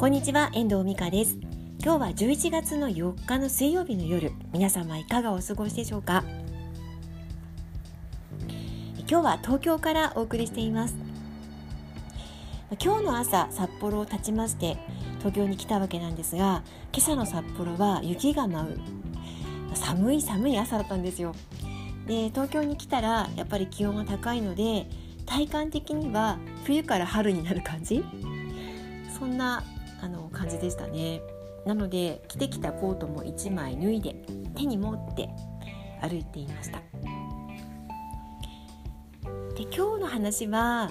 こんにちは遠藤美香です。今日は11月の4日の水曜日の夜皆様いかがお過ごしでしょうか？今日は東京からお送りしています。今日の朝札幌を立ちまして東京に来たわけなんですが今朝の札幌は雪が舞う寒い寒い朝だったんですよ。で東京に来たらやっぱり気温が高いので体感的には冬から春になる感じ？そんな感じでしたねなので着てきたコートも1枚脱いで手に持って歩いていましたで今日の話は、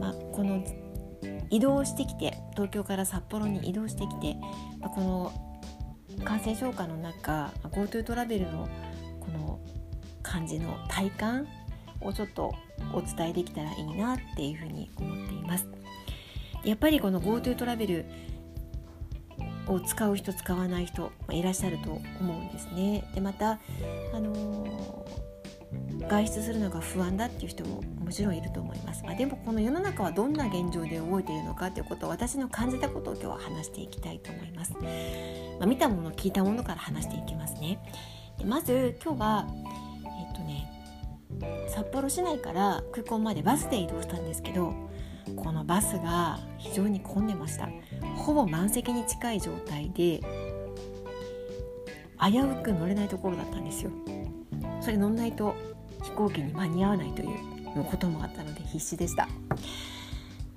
まあ、この移動してきて東京から札幌に移動してきて、まあ、この感染症下の中 GoTo トラベルのこの感じの体感をちょっとお伝えできたらいいなっていうふうに思っています。やっぱりこの GoTo トラベルを使う人使わない人いらっしゃると思うんですね。でまた、あのー、外出するのが不安だっていう人ももちろんいると思います。まあ、でもこの世の中はどんな現状で動いているのかということを私の感じたことを今日は話していきたいと思います。まあ、見たもの聞いたものから話していきますね。でまず今日はえっとね札幌市内から空港までバスで移動したんですけどこのバスが非常に混んでましたほぼ満席に近い状態で危うく乗れないところだったんですよ。それ乗んないと飛行機に間に合わないということもあったので必死でした。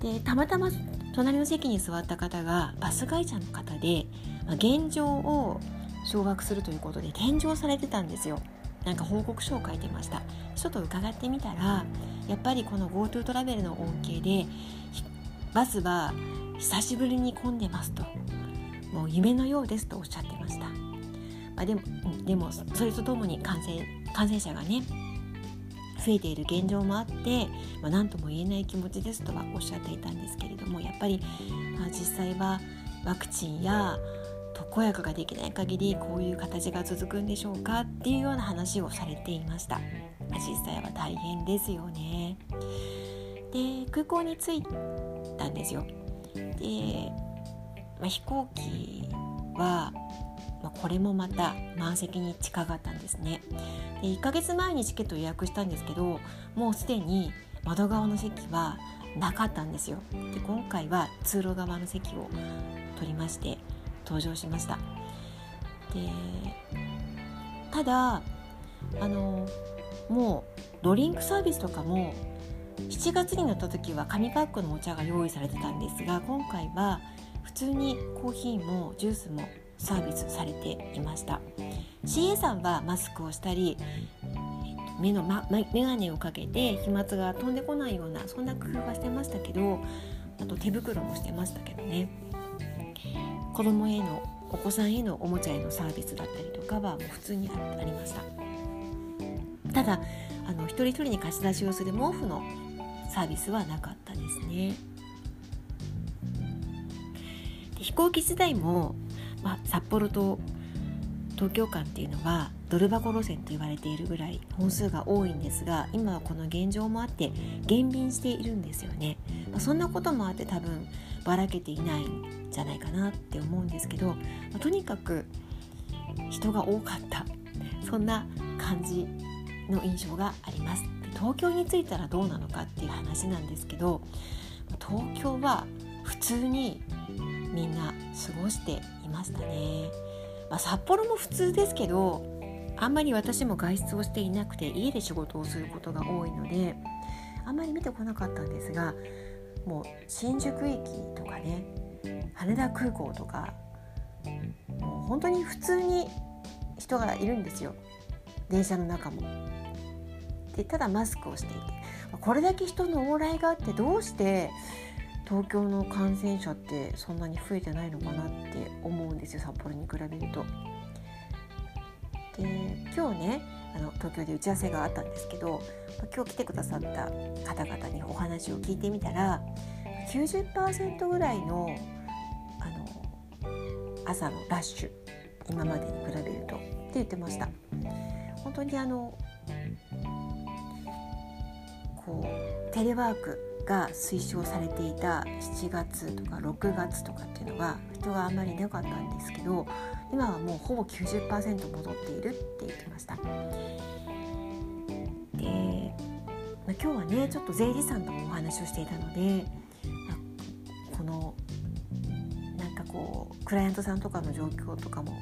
でたまたま隣の席に座った方がバス会社の方で、まあ、現状を掌握するということで返上されてたんですよ。なんか報告書を書いてました。ちょっと伺ってみたらやっぱりこの GoTo トラベルの恩恵でバスは久しぶりに混んでますと。もう夢のようですとおっしゃってました、まあ、でもでもそれとともに感染感染者がね増えている現状もあって、まあ、何とも言えない気持ちですとはおっしゃっていたんですけれどもやっぱり、まあ、実際はワクチンや特効薬ができない限りこういう形が続くんでしょうかっていうような話をされていました。実際は大変ですよね。で空港に着いたんですよ。で、まあ、飛行機は、まあ、これもまた満席に近かったんですね。で1ヶ月前にチケット予約したんですけどもうすでに窓側の席はなかったんですよ。で今回は通路側の席を取りまして登場しました。でただあのもうドリンクサービスとかも7月になった時は紙パックのお茶が用意されてたんですが今回は普通にコーヒーもジュースもサービスされていました。CA さんはマスクをしたり目の、ま、眼鏡をかけて飛沫が飛んでこないようなそんな工夫はしてましたけどあと手袋もしてましたけどね。子供へのお子さんへのおもちゃへのサービスだったりとかはもう普通にありました。ただあの一人一人に貸し出しをする毛布のサービスはなかったですね。で飛行機自体も、まあ、札幌と東京間っていうのはドル箱路線と言われているぐらい本数が多いんですが今はこの現状もあって減便しているんですよね、まあ、そんなこともあって多分ばらけていないんじゃないかなって思うんですけど、まあ、とにかく人が多かった。そんな感じの印象があります。東京に着いたらどうなのかっていう話なんですけど東京は普通にみんな過ごしていましたね、まあ、札幌も普通ですけどあんまり私も外出をしていなくて家で仕事をすることが多いのであんまり見てこなかったんですがもう新宿駅とかね羽田空港とかもう本当に普通に人がいるんですよ電車の中も。でただマスクをしていてこれだけ人の往来があってどうして東京の感染者ってそんなに増えてないのかなって思うんですよ札幌に比べると。で今日ねあの東京で打ち合わせがあったんですけど今日来てくださった方々にお話を聞いてみたら90%ぐらいのあの朝のラッシュ今までに比べるとって言ってました本当にあのこうテレワークが推奨されていた7月とか6月とかっていうのは人があんまりなかったんですけど今はもうほぼ90%戻っているって言ってました。で、まあ、今日はねちょっと税理士さんともお話をしていたので、まあ、このなんかこうクライアントさんとかの状況とかも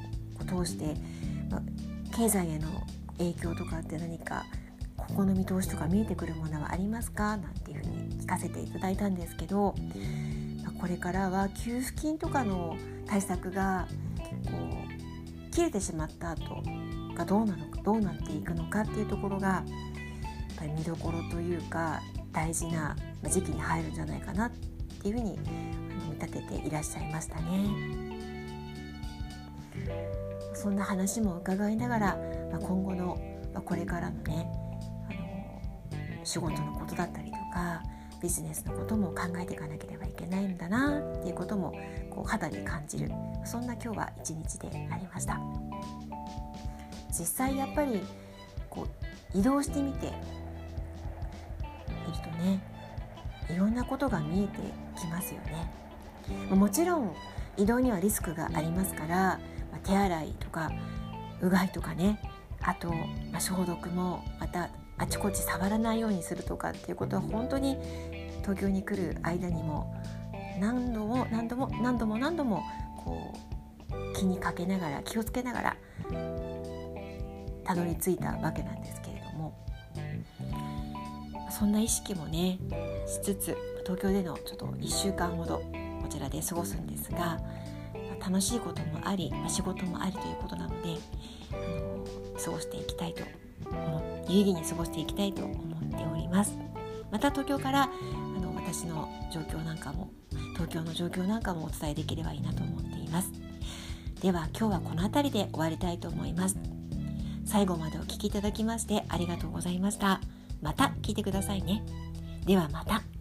通して、まあ、経済への影響とかって何かここの見通しとか見えてくるものはありますか？なんていうふうに聞かせていただいたんですけど、まあ、これからは給付金とかの対策がこう切れてしまった後がどうなのかどうなっていくのかっていうところがやっぱり見どころというか大事な時期に入るんじゃないかなっていうふうに見立てていらっしゃいましたね。そんな話も伺いながら、まあ、今後の、まあ、これからのね仕事のことだったりとかビジネスのことも考えていかなければいけないんだなっていうこともこう肌に感じるそんな今日は一日でありました。実際やっぱりこう移動してみているとねいろんなことが見えてきますよね。もちろん移動にはリスクがありますから手洗いとかうがいとかねあと、まあ、消毒もまたあちこち触らないようにするとかっていうことは本当に東京に来る間にも何度も何度も何度も何度もこう気にかけながら気をつけながらたどり着いたわけなんですけれども。そんな意識もねしつつ東京でのちょっと1週間ほどこちらで過ごすんですが楽しいこともあり、仕事もありということなので過ごしていきたいと思有意義に過ごしていきたいと思っております。また東京からあの私の状況なんかも東京の状況なんかもお伝えできればいいなと思っています。では今日はこの辺りで終わりたいと思います。最後までお聴きいただきましてありがとうございました。また聞いてくださいね。ではまた。